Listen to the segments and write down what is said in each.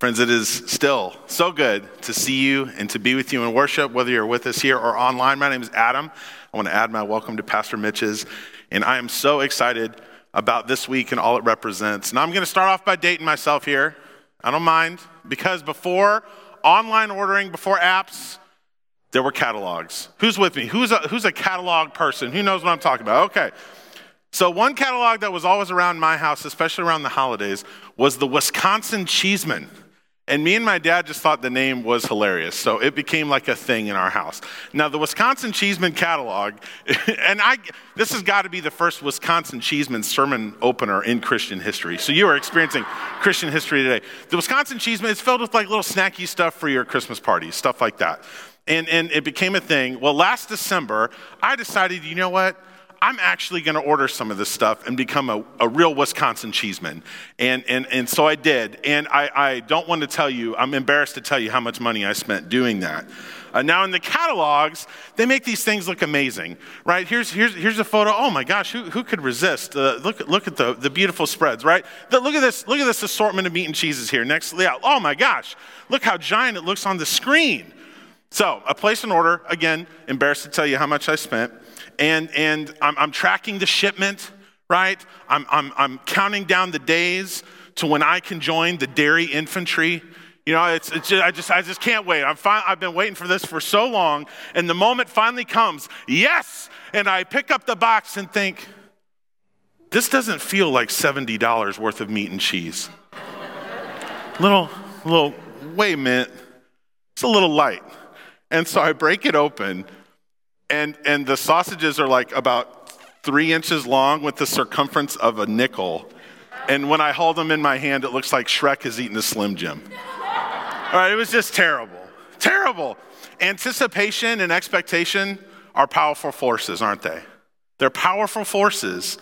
Friends, it is still so good to see you and to be with you in worship, whether you're with us here or online. My name is Adam. I want to add my welcome to Pastor Mitch's, and I am so excited about this week and all it represents. Now, I'm going to start off by dating myself here. I don't mind, because before online ordering, before apps, there were catalogs. Who's with me? Who's a, who's a catalog person? Who knows what I'm talking about? Okay. So, one catalog that was always around my house, especially around the holidays, was the Wisconsin Cheeseman. And me and my dad just thought the name was hilarious. So it became like a thing in our house. Now, the Wisconsin Cheeseman catalog, and I, this has got to be the first Wisconsin Cheeseman sermon opener in Christian history. So you are experiencing Christian history today. The Wisconsin Cheeseman is filled with like little snacky stuff for your Christmas parties, stuff like that. And, and it became a thing. Well, last December, I decided, you know what? I'm actually going to order some of this stuff and become a, a real Wisconsin cheeseman. And, and, and so I did. And I, I don't want to tell you, I'm embarrassed to tell you how much money I spent doing that. Uh, now, in the catalogs, they make these things look amazing, right? Here's, here's, here's a photo. Oh my gosh, who, who could resist? Uh, look, look at the, the beautiful spreads, right? The, look, at this, look at this assortment of meat and cheeses here. Next layout. Oh my gosh, look how giant it looks on the screen. So, I placed an order. Again, embarrassed to tell you how much I spent and, and I'm, I'm tracking the shipment, right? I'm, I'm, I'm counting down the days to when I can join the dairy infantry. You know, it's, it's just, I, just, I just can't wait. I'm fi- I've been waiting for this for so long, and the moment finally comes, yes! And I pick up the box and think, this doesn't feel like $70 worth of meat and cheese. little, little, wait a minute, it's a little light. And so I break it open, and, and the sausages are like about three inches long with the circumference of a nickel. And when I hold them in my hand, it looks like Shrek has eaten a Slim Jim. All right, it was just terrible. Terrible. Anticipation and expectation are powerful forces, aren't they? They're powerful forces.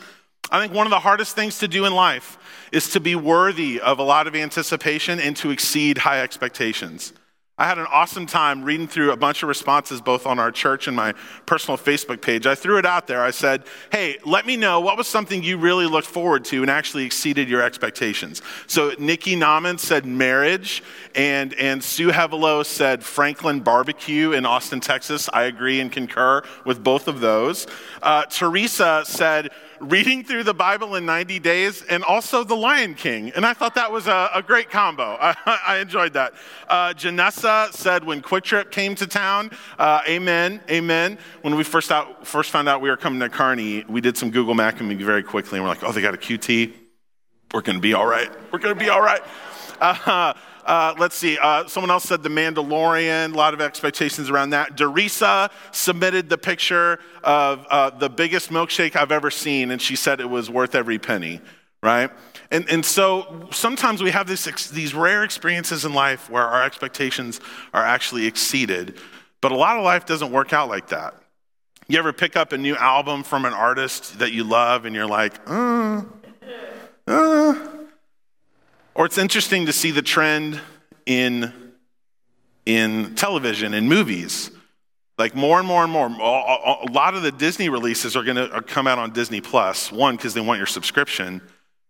I think one of the hardest things to do in life is to be worthy of a lot of anticipation and to exceed high expectations. I had an awesome time reading through a bunch of responses both on our church and my personal Facebook page. I threw it out there. I said, hey, let me know what was something you really looked forward to and actually exceeded your expectations. So Nikki Nauman said marriage, and, and Sue Hevelo said Franklin Barbecue in Austin, Texas. I agree and concur with both of those. Uh, Teresa said, reading through the Bible in 90 days and also The Lion King. And I thought that was a, a great combo. I, I enjoyed that. Uh, Janessa said when Kwik Trip came to town, uh, amen, amen. When we first, out, first found out we were coming to Kearney, we did some Google mapping very quickly and we're like, oh, they got a QT. We're going to be all right. We're going to be all right. Uh, uh, let's see, uh, someone else said The Mandalorian, a lot of expectations around that. Derisa submitted the picture of uh, the biggest milkshake I've ever seen, and she said it was worth every penny, right? And, and so sometimes we have this, these rare experiences in life where our expectations are actually exceeded, but a lot of life doesn't work out like that. You ever pick up a new album from an artist that you love and you're like, uh, uh, or it's interesting to see the trend in, in television and movies. Like more and more and more, a lot of the Disney releases are going to uh, come out on Disney Plus. One, because they want your subscription,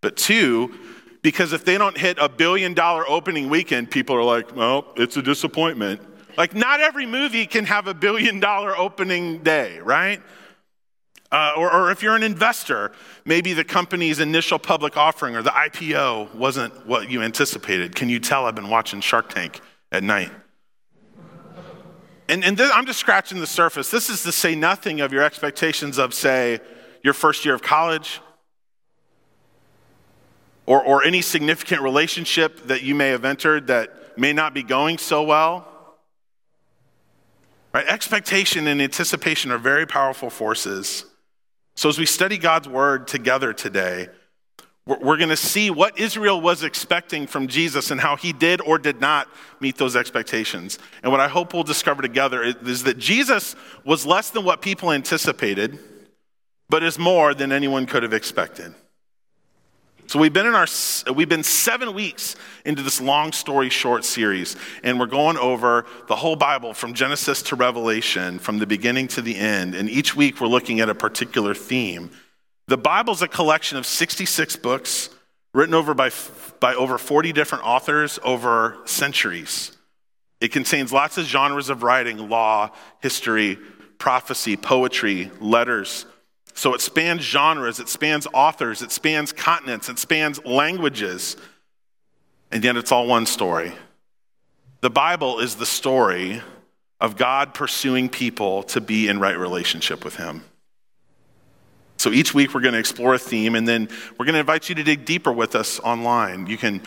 but two, because if they don't hit a billion dollar opening weekend, people are like, well, it's a disappointment. Like, not every movie can have a billion dollar opening day, right? Uh, or, or, if you're an investor, maybe the company's initial public offering or the IPO wasn't what you anticipated. Can you tell I've been watching Shark Tank at night? And, and I'm just scratching the surface. This is to say nothing of your expectations of, say, your first year of college or, or any significant relationship that you may have entered that may not be going so well. Right? Expectation and anticipation are very powerful forces. So, as we study God's word together today, we're going to see what Israel was expecting from Jesus and how he did or did not meet those expectations. And what I hope we'll discover together is that Jesus was less than what people anticipated, but is more than anyone could have expected. So we've been in our we've been 7 weeks into this long story short series and we're going over the whole Bible from Genesis to Revelation from the beginning to the end and each week we're looking at a particular theme. The Bible's a collection of 66 books written over by, by over 40 different authors over centuries. It contains lots of genres of writing law, history, prophecy, poetry, letters. So it spans genres, it spans authors, it spans continents, it spans languages, and yet it's all one story. The Bible is the story of God pursuing people to be in right relationship with Him. So each week we're going to explore a theme, and then we're going to invite you to dig deeper with us online. You can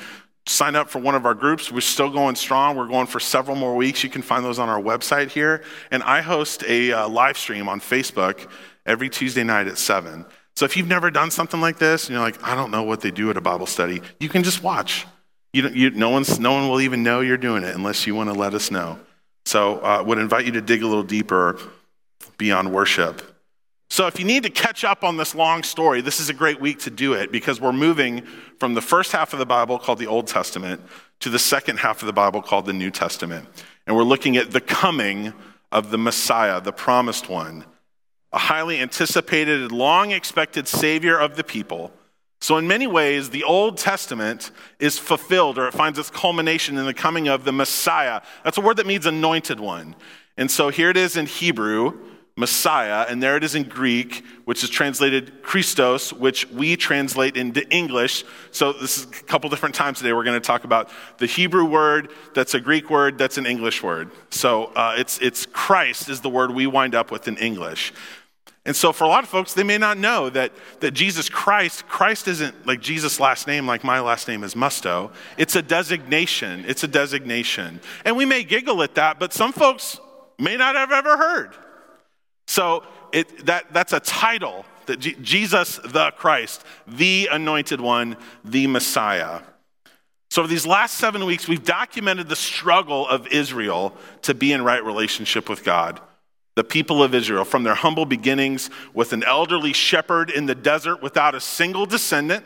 sign up for one of our groups. We're still going strong. We're going for several more weeks. You can find those on our website here. And I host a uh, live stream on Facebook every Tuesday night at 7. So if you've never done something like this and you're like, I don't know what they do at a Bible study, you can just watch. You, you, no, one's, no one will even know you're doing it unless you want to let us know. So I uh, would invite you to dig a little deeper beyond worship. So, if you need to catch up on this long story, this is a great week to do it because we're moving from the first half of the Bible called the Old Testament to the second half of the Bible called the New Testament. And we're looking at the coming of the Messiah, the promised one, a highly anticipated, long expected Savior of the people. So, in many ways, the Old Testament is fulfilled or it finds its culmination in the coming of the Messiah. That's a word that means anointed one. And so here it is in Hebrew Messiah, and there it is in Greek, which is translated Christos, which we translate into English. So, this is a couple different times today. We're going to talk about the Hebrew word that's a Greek word that's an English word. So, uh, it's, it's Christ is the word we wind up with in English. And so, for a lot of folks, they may not know that, that Jesus Christ, Christ isn't like Jesus' last name, like my last name is Musto. It's a designation. It's a designation. And we may giggle at that, but some folks may not have ever heard. So it, that, that's a title that G- Jesus the Christ, the anointed one, the Messiah. So, these last seven weeks, we've documented the struggle of Israel to be in right relationship with God. The people of Israel, from their humble beginnings with an elderly shepherd in the desert without a single descendant,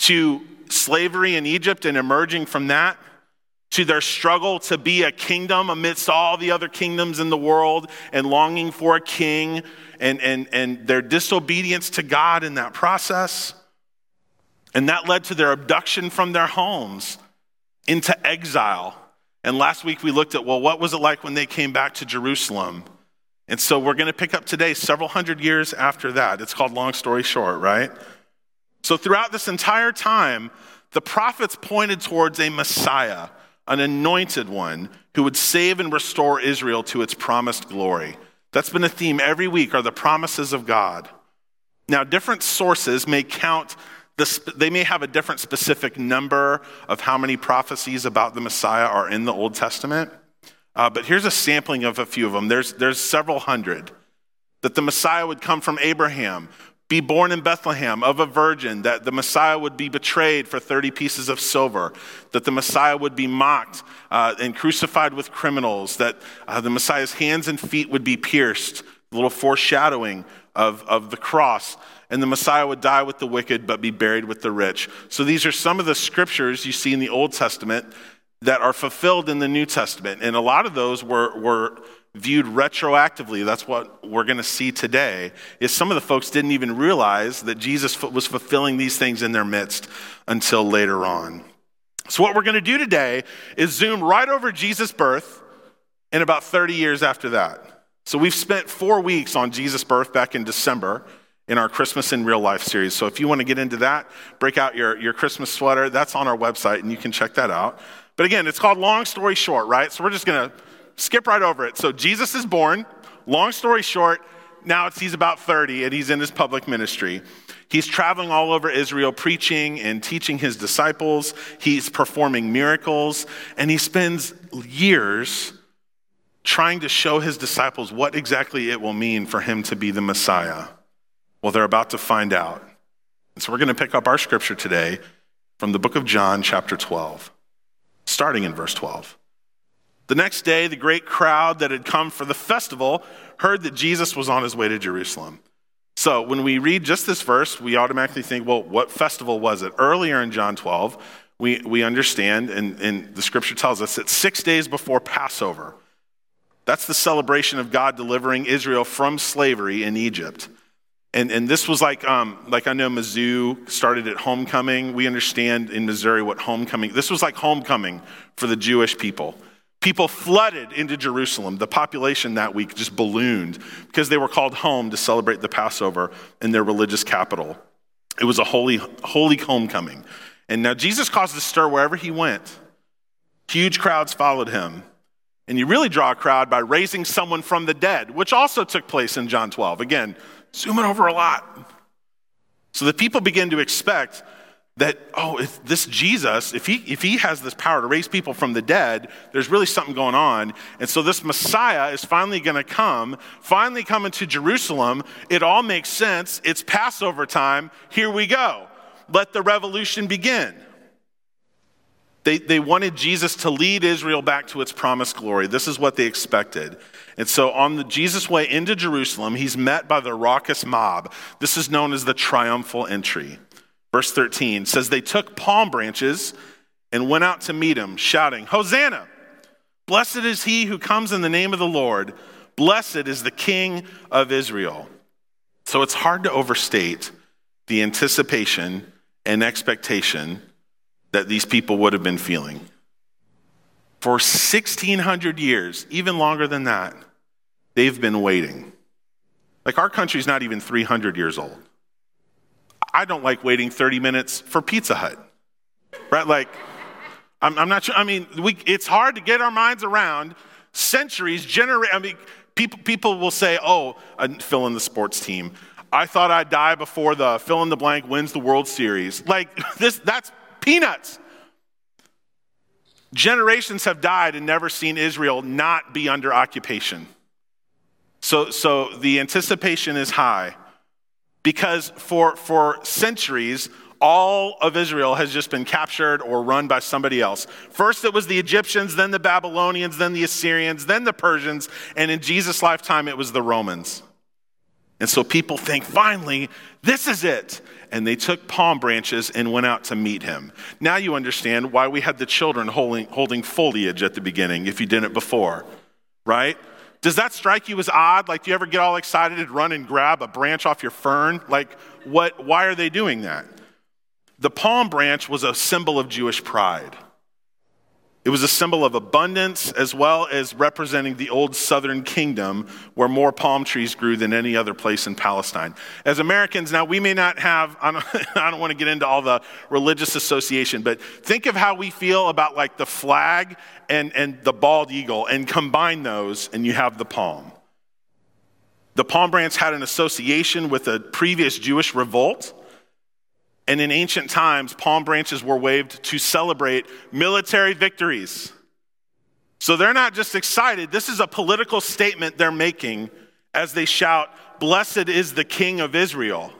to slavery in Egypt and emerging from that, to their struggle to be a kingdom amidst all the other kingdoms in the world and longing for a king and, and, and their disobedience to God in that process. And that led to their abduction from their homes into exile. And last week we looked at, well, what was it like when they came back to Jerusalem? And so we're going to pick up today several hundred years after that. It's called Long Story Short, right? So throughout this entire time, the prophets pointed towards a Messiah an anointed one who would save and restore Israel to its promised glory. That's been a theme every week are the promises of God. Now, different sources may count the, they may have a different specific number of how many prophecies about the Messiah are in the Old Testament. Uh, but here's a sampling of a few of them. There's, there's several hundred. That the Messiah would come from Abraham, be born in Bethlehem of a virgin, that the Messiah would be betrayed for 30 pieces of silver, that the Messiah would be mocked uh, and crucified with criminals, that uh, the Messiah's hands and feet would be pierced, a little foreshadowing of, of the cross, and the Messiah would die with the wicked but be buried with the rich. So these are some of the scriptures you see in the Old Testament that are fulfilled in the New Testament. And a lot of those were, were viewed retroactively, that's what we're going to see today, is some of the folks didn't even realize that Jesus was fulfilling these things in their midst until later on. So, what we're going to do today is zoom right over Jesus' birth and about 30 years after that. So, we've spent four weeks on Jesus' birth back in December in our Christmas in Real Life series. So, if you want to get into that, break out your, your Christmas sweater, that's on our website and you can check that out. But again, it's called Long Story Short, right? So, we're just going to skip right over it. So Jesus is born. Long story short, now he's about 30 and he's in his public ministry. He's traveling all over Israel preaching and teaching his disciples. He's performing miracles and he spends years trying to show his disciples what exactly it will mean for him to be the Messiah. Well, they're about to find out. And so we're going to pick up our scripture today from the book of John, chapter 12, starting in verse 12. The next day, the great crowd that had come for the festival heard that Jesus was on his way to Jerusalem. So when we read just this verse, we automatically think, well, what festival was it? Earlier in John 12, we, we understand, and, and the scripture tells us that six days before Passover, that's the celebration of God delivering Israel from slavery in Egypt. And, and this was like, um, like I know Mizzou started at homecoming. We understand in Missouri what homecoming, this was like homecoming for the Jewish people. People flooded into Jerusalem. The population that week just ballooned because they were called home to celebrate the Passover in their religious capital. It was a holy, holy homecoming. And now Jesus caused a stir wherever he went. Huge crowds followed him. And you really draw a crowd by raising someone from the dead, which also took place in John 12. Again, zooming over a lot. So the people begin to expect that, oh, if this Jesus, if he, if he has this power to raise people from the dead, there's really something going on. And so this Messiah is finally going to come, finally coming to Jerusalem. It all makes sense. It's Passover time. Here we go. Let the revolution begin. They, they wanted Jesus to lead Israel back to its promised glory. This is what they expected. And so, on the Jesus way into Jerusalem, he's met by the raucous mob. This is known as the triumphal entry. Verse 13 says, They took palm branches and went out to meet him, shouting, Hosanna! Blessed is he who comes in the name of the Lord. Blessed is the King of Israel. So, it's hard to overstate the anticipation and expectation that these people would have been feeling. For 1,600 years, even longer than that, they've been waiting. Like our country's not even 300 years old. I don't like waiting 30 minutes for Pizza Hut, right? Like, I'm, I'm not sure. I mean, we, it's hard to get our minds around centuries, generate. I mean, people, people will say, oh, uh, fill in the sports team. I thought I'd die before the fill in the blank wins the World Series. Like, this, that's peanuts. Generations have died and never seen Israel not be under occupation. So, so the anticipation is high because for, for centuries, all of Israel has just been captured or run by somebody else. First, it was the Egyptians, then the Babylonians, then the Assyrians, then the Persians, and in Jesus' lifetime, it was the Romans. And so people think, finally, this is it. And they took palm branches and went out to meet him. Now you understand why we had the children holding, holding foliage at the beginning if you didn't before, right? Does that strike you as odd? Like, do you ever get all excited and run and grab a branch off your fern? Like, what, why are they doing that? The palm branch was a symbol of Jewish pride. It was a symbol of abundance as well as representing the old southern kingdom where more palm trees grew than any other place in Palestine. As Americans, now we may not have, I don't, I don't, want to get into all the religious association, but think of how we feel about like the flag and, and the bald eagle and combine those and you have the palm. The palm branch had an association with a previous Jewish revolt and in ancient times, palm branches were waved to celebrate military victories. So they're not just excited, this is a political statement they're making as they shout, Blessed is the King of Israel.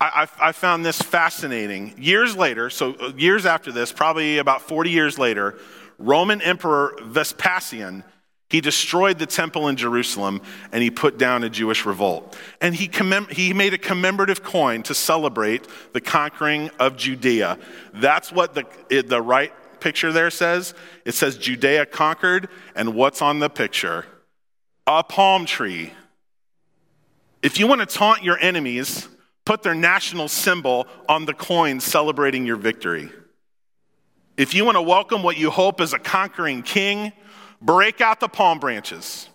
I, I, I, found this fascinating. Years later, so uh, years after this, probably about 40 years later, Roman Emperor Vespasian he destroyed the temple in Jerusalem and he put down a Jewish revolt. And he, commem- he made a commemorative coin to celebrate the conquering of Judea. That's what the, the right picture there says. It says Judea conquered, and what's on the picture? A palm tree. If you want to taunt your enemies, put their national symbol on the coin celebrating your victory. If you want to welcome what you hope is a conquering king, break out the palm branches.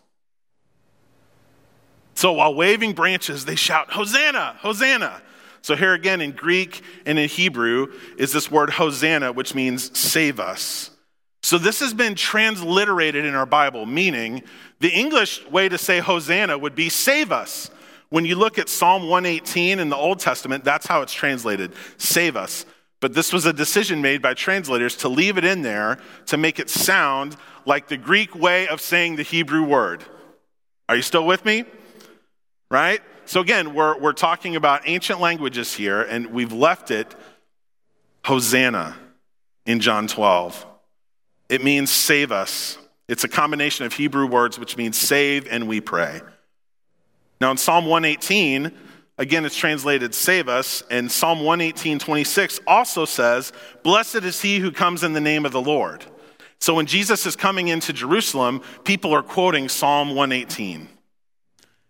So while waving branches, they shout, Hosanna, Hosanna. So here again in Greek and in Hebrew is this word Hosanna, which means save us. So this has been transliterated in our Bible, meaning the English way to say Hosanna would be save us. When you look at Psalm 118 in the Old Testament, that's how it's translated save us. But this was a decision made by translators to leave it in there to make it sound like the Greek way of saying the Hebrew word. Are you still with me? Right? So, again, we're, we're talking about ancient languages here, and we've left it Hosanna in John 12. It means save us. It's a combination of Hebrew words which means save and we pray. Now, in Psalm 118, Again, it's translated save us. And Psalm 118, 26 also says, Blessed is he who comes in the name of the Lord. So when Jesus is coming into Jerusalem, people are quoting Psalm 118.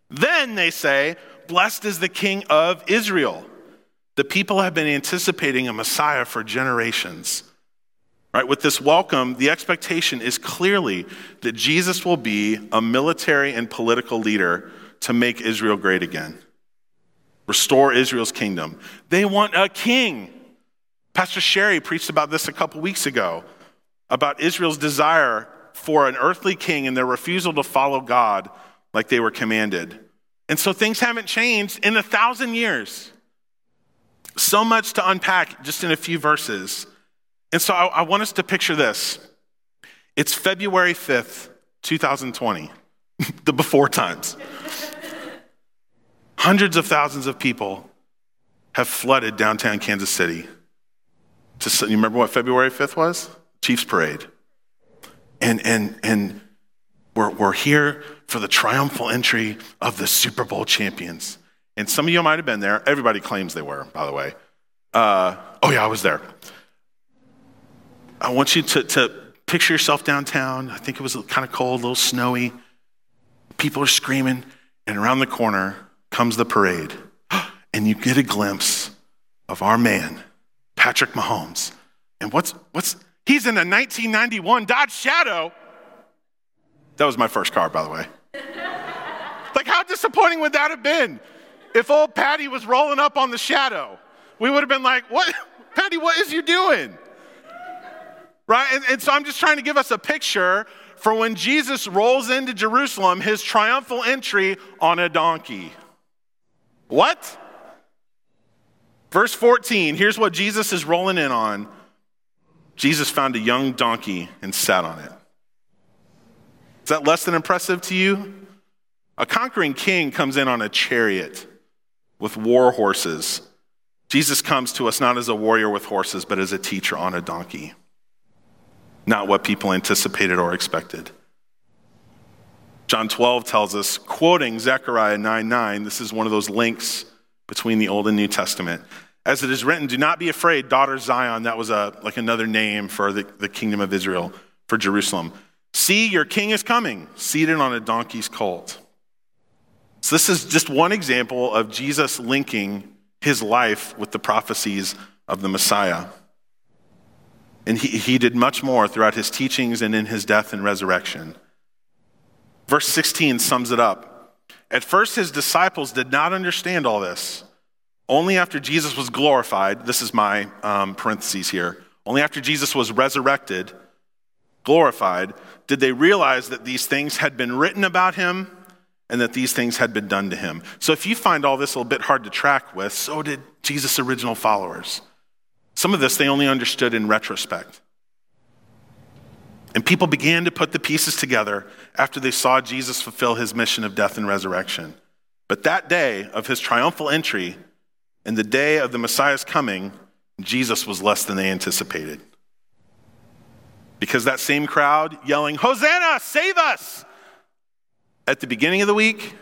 Then they say, Blessed is the King of Israel. The people have been anticipating a Messiah for generations. Right, with this welcome, the expectation is clearly that Jesus will be a military and political leader to make Israel great again, restore Israel's kingdom. They want a king. Pastor Sherry preached about this a couple weeks ago about Israel's desire for an earthly king and their refusal to follow God like they were commanded. And so things haven't changed in a thousand years. So much to unpack just in a few verses. And so I, I want us to picture this. It's February 5th, 2020, the before times. Hundreds of thousands of people have flooded downtown Kansas City. To, you remember what February 5th was? Chiefs Parade. And, and, and we're, we're here for the triumphal entry of the Super Bowl champions. And some of you might have been there. Everybody claims they were, by the way. Uh, oh, yeah, I was there. I want you to, to picture yourself downtown. I think it was kind of cold, a little snowy. People are screaming, and around the corner comes the parade. And you get a glimpse of our man, Patrick Mahomes. And what's, what's, he's in a 1991 Dodge Shadow. That was my first car, by the way. like, how disappointing would that have been if old Patty was rolling up on the Shadow? We would have been like, what? Patty, what is you doing? right? And, and so I'm just trying to give us a picture for when Jesus rolls into Jerusalem, his triumphal entry on a donkey. What? Verse 14, here's what Jesus is rolling in on. Jesus found a young donkey and sat on it. Is that less than impressive to you? A conquering king comes in on a chariot with war horses. Jesus comes to us not as a warrior with horses, but as a teacher on a donkey not what people anticipated or expected. John 12 tells us, quoting Zechariah 9 9, this is one of those links between the Old and New Testament. As it is written, do not be afraid, daughter Zion. That was a, like another name for the, the kingdom of Israel, for Jerusalem. See, your king is coming, seated on a donkey's colt. So, this is just one example of Jesus linking his life with the prophecies of the Messiah. And he, he did much more throughout his teachings and in his death and resurrection. Verse 16 sums it up. At first, his disciples did not understand all this. Only after Jesus was glorified, this is my um, parentheses here, only after Jesus was resurrected, glorified, did they realize that these things had been written about him and that these things had been done to him. So if you find all this a little bit hard to track with, so did Jesus' original followers. Some of this they only understood in retrospect. And people began to put the pieces together after they saw Jesus fulfill his mission of death and resurrection. But that day of his triumphal entry and the day of the Messiah's coming, Jesus was less than they anticipated. Because that same crowd yelling, Hosanna, save us! At the beginning of the week,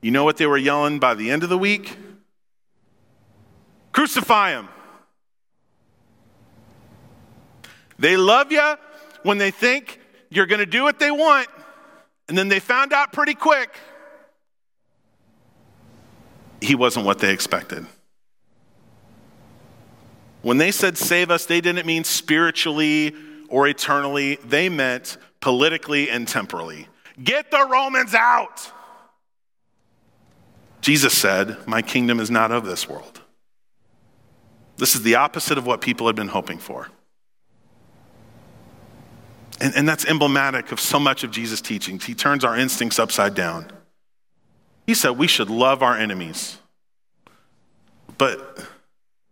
you know what they were yelling by the end of the week? Crucify him. They love you when they think you're going to do what they want, and then they found out pretty quick he wasn't what they expected. When they said save us, they didn't mean spiritually or eternally, they meant politically and temporally. Get the Romans out. Jesus said, My kingdom is not of this world. This is the opposite of what people had been hoping for. And, and that's emblematic of so much of Jesus' teachings. He turns our instincts upside down. He said we should love our enemies. But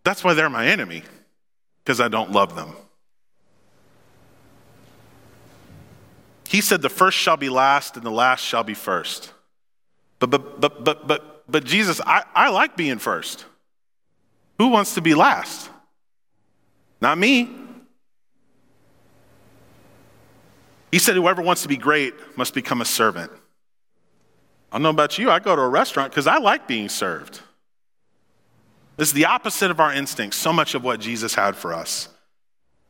that's why they're my enemy, because I don't love them. He said the first shall be last and the last shall be first. But but but but but but Jesus, I, I like being first. Who wants to be last? Not me. He said, Whoever wants to be great must become a servant. I don't know about you, I go to a restaurant because I like being served. This is the opposite of our instincts, so much of what Jesus had for us.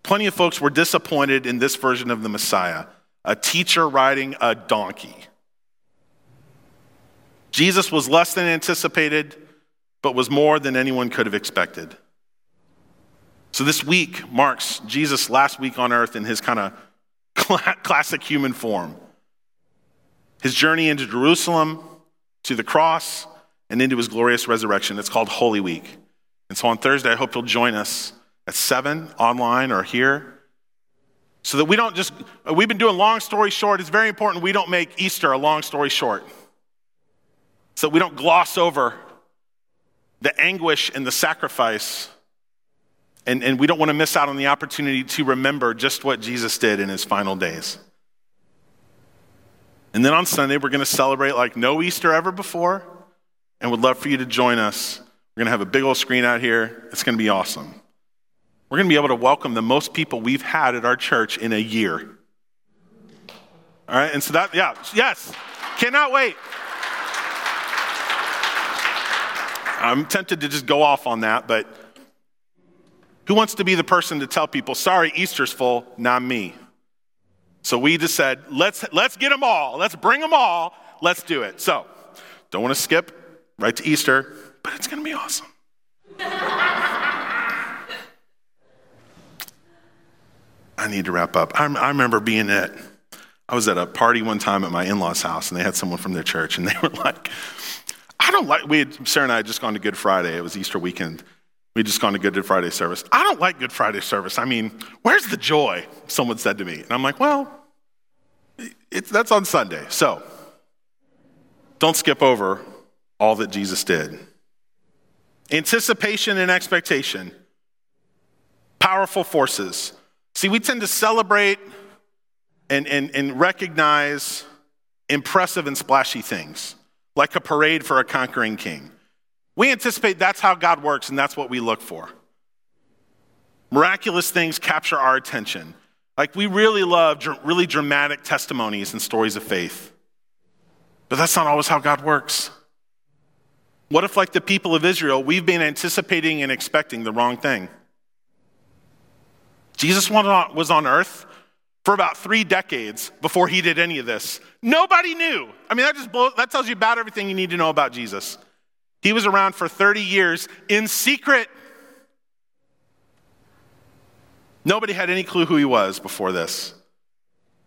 Plenty of folks were disappointed in this version of the Messiah a teacher riding a donkey. Jesus was less than anticipated, but was more than anyone could have expected. So this week marks Jesus' last week on earth in his kind of classic human form. His journey into Jerusalem, to the cross, and into his glorious resurrection. It's called Holy Week. And so on Thursday, I hope you'll join us at 7 online or here so that we don't just, we've been doing long story short. It's very important we don't make Easter a long story short. So we don't gloss over the anguish and the sacrifice. And, and we don't want to miss out on the opportunity to remember just what Jesus did in his final days. And then on Sunday, we're going to celebrate like no Easter ever before, and would love for you to join us. We're going to have a big old screen out here. It's going to be awesome. We're going to be able to welcome the most people we've had at our church in a year. All right, and so that, yeah, yes, cannot wait. I'm tempted to just go off on that, but who wants to be the person to tell people, sorry, Easter's full, not me? So we just said, let's, let's get them all. Let's bring them all. Let's do it. So, don't want to skip right to Easter, but it's going to be awesome. I need to wrap up. I, I remember being at, I was at a party one time at my in law's house, and they had someone from their church, and they were like, I don't like, we had, Sarah and I had just gone to Good Friday. It was Easter weekend. We just gone to Good Friday service. I don't like Good Friday service. I mean, where's the joy? Someone said to me. And I'm like, well, that's on Sunday. So don't skip over all that Jesus did. Anticipation and expectation, powerful forces. See, we tend to celebrate and, and, and recognize impressive and splashy things, like a parade for a conquering king. We anticipate that's how God works, and that's what we look for. Miraculous things capture our attention. Like, we really love dr- really dramatic testimonies and stories of faith. But that's not always how God works. What if, like the people of Israel, we've been anticipating and expecting the wrong thing? Jesus was on earth for about three decades before he did any of this. Nobody knew. I mean, that just blows, that tells you about everything you need to know about Jesus. He was around for 30 years in secret. Nobody had any clue who he was before this.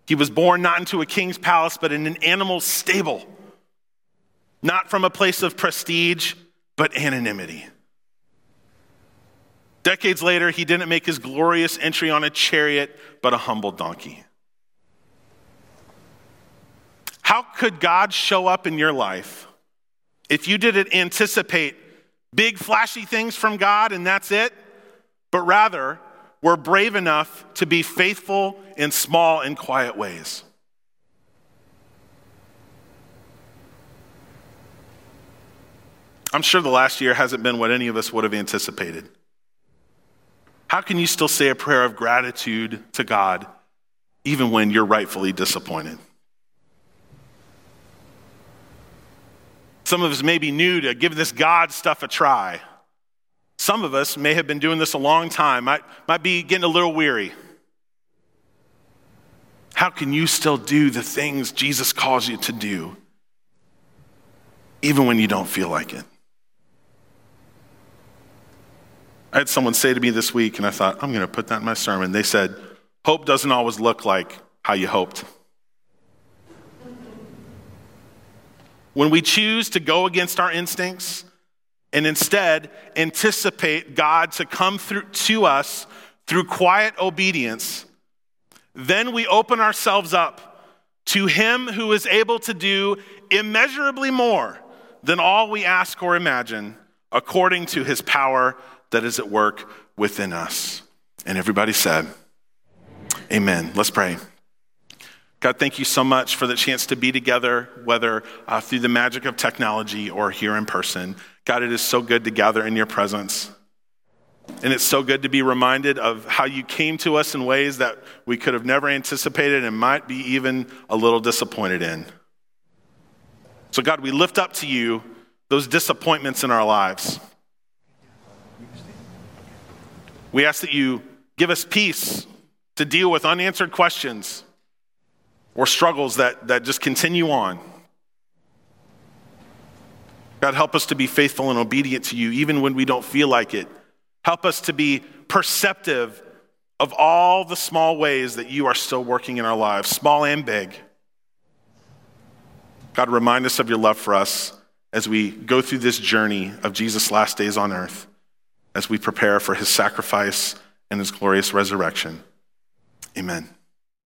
He was born not into a king's palace, but in an animal stable, not from a place of prestige, but anonymity. Decades later, he didn't make his glorious entry on a chariot, but a humble donkey. How could God show up in your life if you didn't anticipate big, flashy things from God and that's it, but rather were brave enough to be faithful in small and quiet ways? I'm sure the last year hasn't been what any of us would have anticipated. How can you still say a prayer of gratitude to God even when you're rightfully disappointed? Some of us may be new to give this God stuff a try. Some of us may have been doing this a long time, might, might be getting a little weary. How can you still do the things Jesus calls you to do, even when you don't feel like it? I had someone say to me this week, and I thought, I'm going to put that in my sermon. They said, Hope doesn't always look like how you hoped. When we choose to go against our instincts and instead anticipate God to come through to us through quiet obedience, then we open ourselves up to Him who is able to do immeasurably more than all we ask or imagine, according to His power that is at work within us. And everybody said, Amen. Let's pray. God, thank you so much for the chance to be together, whether uh, through the magic of technology or here in person. God, it is so good to gather in your presence. And it's so good to be reminded of how you came to us in ways that we could have never anticipated and might be even a little disappointed in. So, God, we lift up to you those disappointments in our lives. We ask that you give us peace to deal with unanswered questions or struggles that, that just continue on. God, help us to be faithful and obedient to you even when we don't feel like it. Help us to be perceptive of all the small ways that you are still working in our lives, small and big. God, remind us of your love for us as we go through this journey of Jesus' last days on earth, as we prepare for his sacrifice and his glorious resurrection. Amen.